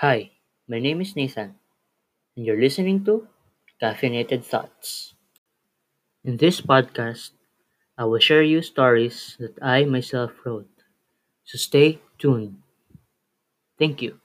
Hi, my name is Nathan, and you're listening to Caffeinated Thoughts. In this podcast, I will share you stories that I myself wrote. So stay tuned. Thank you.